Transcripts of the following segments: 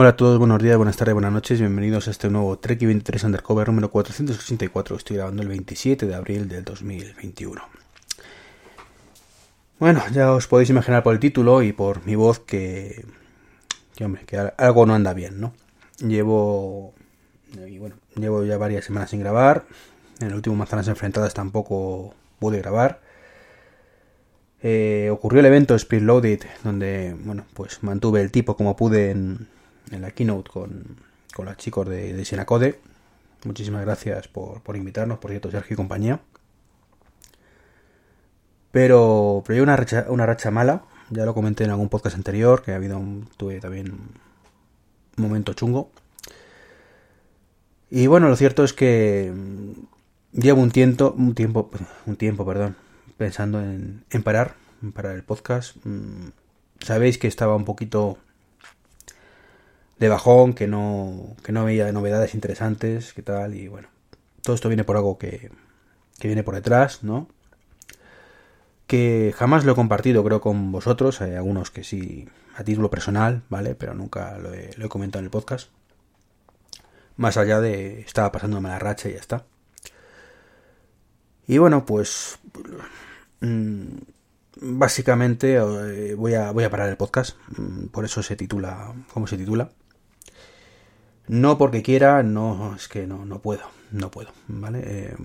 Hola a todos, buenos días, buenas tardes, buenas noches. Bienvenidos a este nuevo Trek 23 Undercover número 484. Estoy grabando el 27 de abril del 2021. Bueno, ya os podéis imaginar por el título y por mi voz que, que hombre, que algo no anda bien, ¿no? Llevo bueno, llevo ya varias semanas sin grabar. En el último Manzanas Enfrentadas tampoco pude grabar. Eh, ocurrió el evento Speed Loaded, donde bueno, pues mantuve el tipo como pude en, en la keynote con, con los chicos de, de Sinacode. Muchísimas gracias por, por invitarnos, por cierto, Sergio y compañía. Pero, pero hay una una racha mala. Ya lo comenté en algún podcast anterior, que ha habido un, tuve también un momento chungo. Y bueno, lo cierto es que llevo un tiempo, un tiempo, un tiempo, perdón, pensando en, en parar, en parar el podcast. Sabéis que estaba un poquito de bajón, que no, que no veía novedades interesantes, que tal, y bueno, todo esto viene por algo que, que viene por detrás, ¿no? Que jamás lo he compartido, creo, con vosotros, hay algunos que sí, a título personal, ¿vale? Pero nunca lo he, lo he comentado en el podcast. Más allá de estaba pasando mala racha y ya está. Y bueno, pues mmm, básicamente eh, voy a voy a parar el podcast, por eso se titula como se titula. No porque quiera, no es que no no puedo, no puedo, ¿vale? Eh,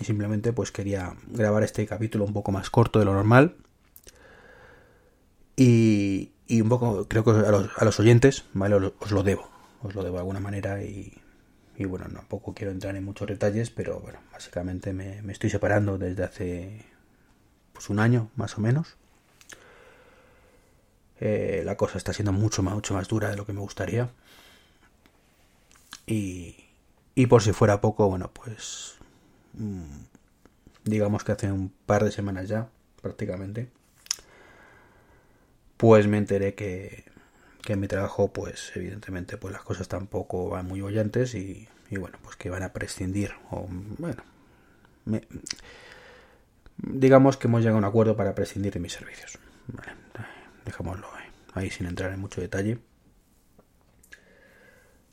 y simplemente pues quería grabar este capítulo un poco más corto de lo normal. Y, y un poco, creo que a los, a los oyentes, ¿vale? Os, lo debo os lo debo de alguna manera y, y, bueno, tampoco quiero entrar en muchos detalles, pero bueno, básicamente me, me, estoy separando desde hace pues un año más o menos. Eh, la cosa está siendo mucho más, mucho más dura de lo que me gustaría. Y, y por si fuera poco, bueno, pues mmm, digamos que hace un par de semanas ya, prácticamente, pues me enteré que que en mi trabajo pues evidentemente pues las cosas tampoco van muy bollantes y, y bueno pues que van a prescindir o bueno me, digamos que hemos llegado a un acuerdo para prescindir de mis servicios. Vale, dejémoslo ahí sin entrar en mucho detalle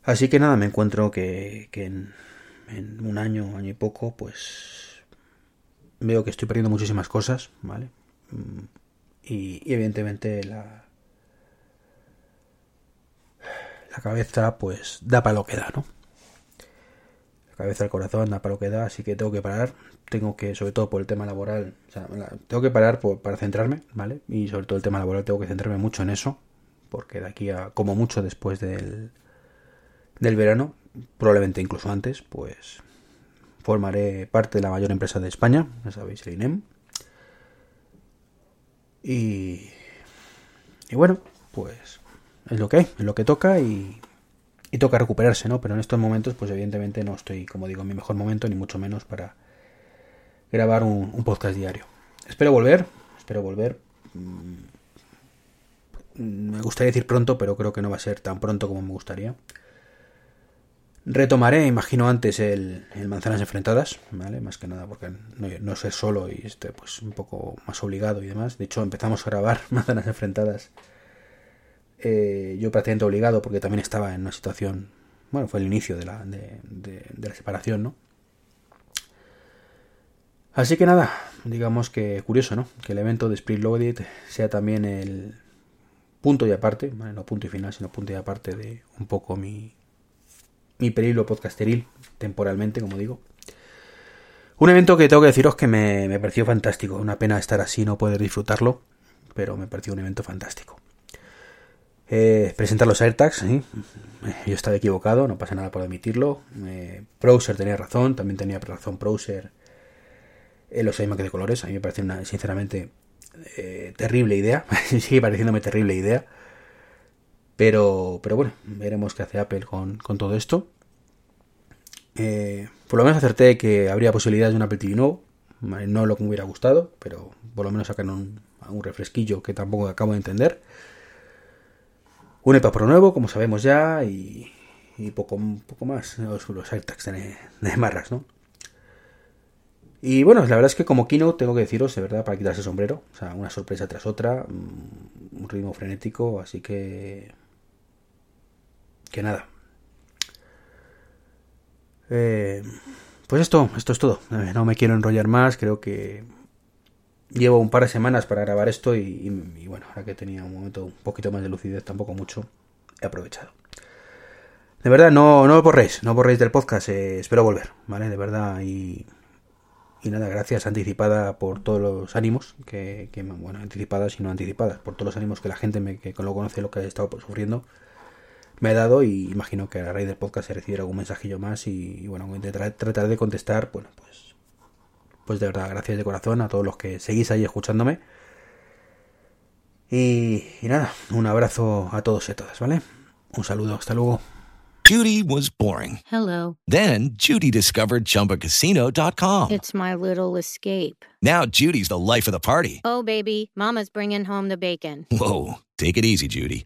así que nada me encuentro que, en, un año año y poco pues veo que estoy perdiendo muchísimas cosas vale y, y evidentemente la la cabeza pues da para lo que da, ¿no? La cabeza, el corazón da para lo que da, así que tengo que parar, tengo que, sobre todo por el tema laboral, o sea, tengo que parar por, para centrarme, ¿vale? Y sobre todo el tema laboral tengo que centrarme mucho en eso, porque de aquí a como mucho después del, del verano, probablemente incluso antes, pues formaré parte de la mayor empresa de España, ya sabéis, el INEM. Y, y bueno, pues es lo que hay, es lo que toca y, toca recuperarse, ¿no? Pero en estos momentos, pues evidentemente no estoy, como digo, en mi mejor momento, ni mucho menos para grabar un, un podcast diario. Espero volver, espero volver. Me gustaría decir pronto, pero creo que no va a ser tan pronto como me gustaría. Retomaré, imagino antes, el, Manzanas Enfrentadas, ¿vale? Más que nada porque no, no sé solo y este, pues un poco más obligado y demás. De hecho, empezamos a grabar Manzanas Enfrentadas eh, yo prácticamente obligado porque también estaba en una situación, bueno, fue el inicio de la, de, de, de la separación, ¿no? Así que nada, digamos que curioso, ¿no? Que el evento de Spring Loaded sea también el punto y aparte, ¿vale? no punto y final, sino punto y aparte de un poco mi, mi periplo podcasteril, temporalmente, como digo. Un evento que tengo que deciros que me, me pareció fantástico. Una pena estar así, no poder disfrutarlo, pero me pareció un evento fantástico. Eh, presentar los AirTags, ¿sí? yo estaba equivocado, no pasa nada por admitirlo. Eh, tenía razón, también tenía razón Browser en los iMac de colores. A mí me parece una, sinceramente, eh, terrible idea. Sigue pareciéndome terrible idea. Pero, pero bueno, veremos qué hace Apple con, con todo esto. Eh, por lo menos acerté que habría posibilidades de un Apple TV nuevo. No lo que me hubiera gustado, pero por lo menos sacan un, un refresquillo que tampoco acabo de entender. Un iPad Pro nuevo, como sabemos ya, y, y poco, poco más. Los, los AirTags de, de marras, ¿no? Y bueno, la verdad es que como keynote tengo que deciros, de verdad, para quitarse el sombrero. O sea, una sorpresa tras otra, mm, un ritmo frenético, así que... Que nada. Eh, pues esto, esto es todo. No me quiero enrollar más, creo que llevo un par de semanas para grabar esto y, bueno, ahora que tenía un momento un poquito más de lucidez, tampoco mucho, he aprovechado. De verdad, no, no borréis, no borréis del podcast, eh, espero volver, ¿vale? De verdad, y, y nada, gracias anticipada por todos los ánimos, que, que, bueno, anticipadas y no anticipadas, por todos los ánimos que la gente me, que lo conoce lo que he estado sufriendo me ha dado y imagino que a raíz del podcast se recibiera algún mensajillo más y, y bueno, tratar, tratar de contestar, bueno, pues pues de verdad, gracias de corazón a todos los que seguís ahí escuchándome. Y, y nada, un abrazo a todos y a todas, ¿vale? Un saludo, hasta luego. Judy was boring. Hello. Then Judy discovered chumbacasino.com. It's my little escape. Now Judy's the life of the party. Oh, baby, Mama's bringing home the bacon. Whoa. Take it easy, Judy.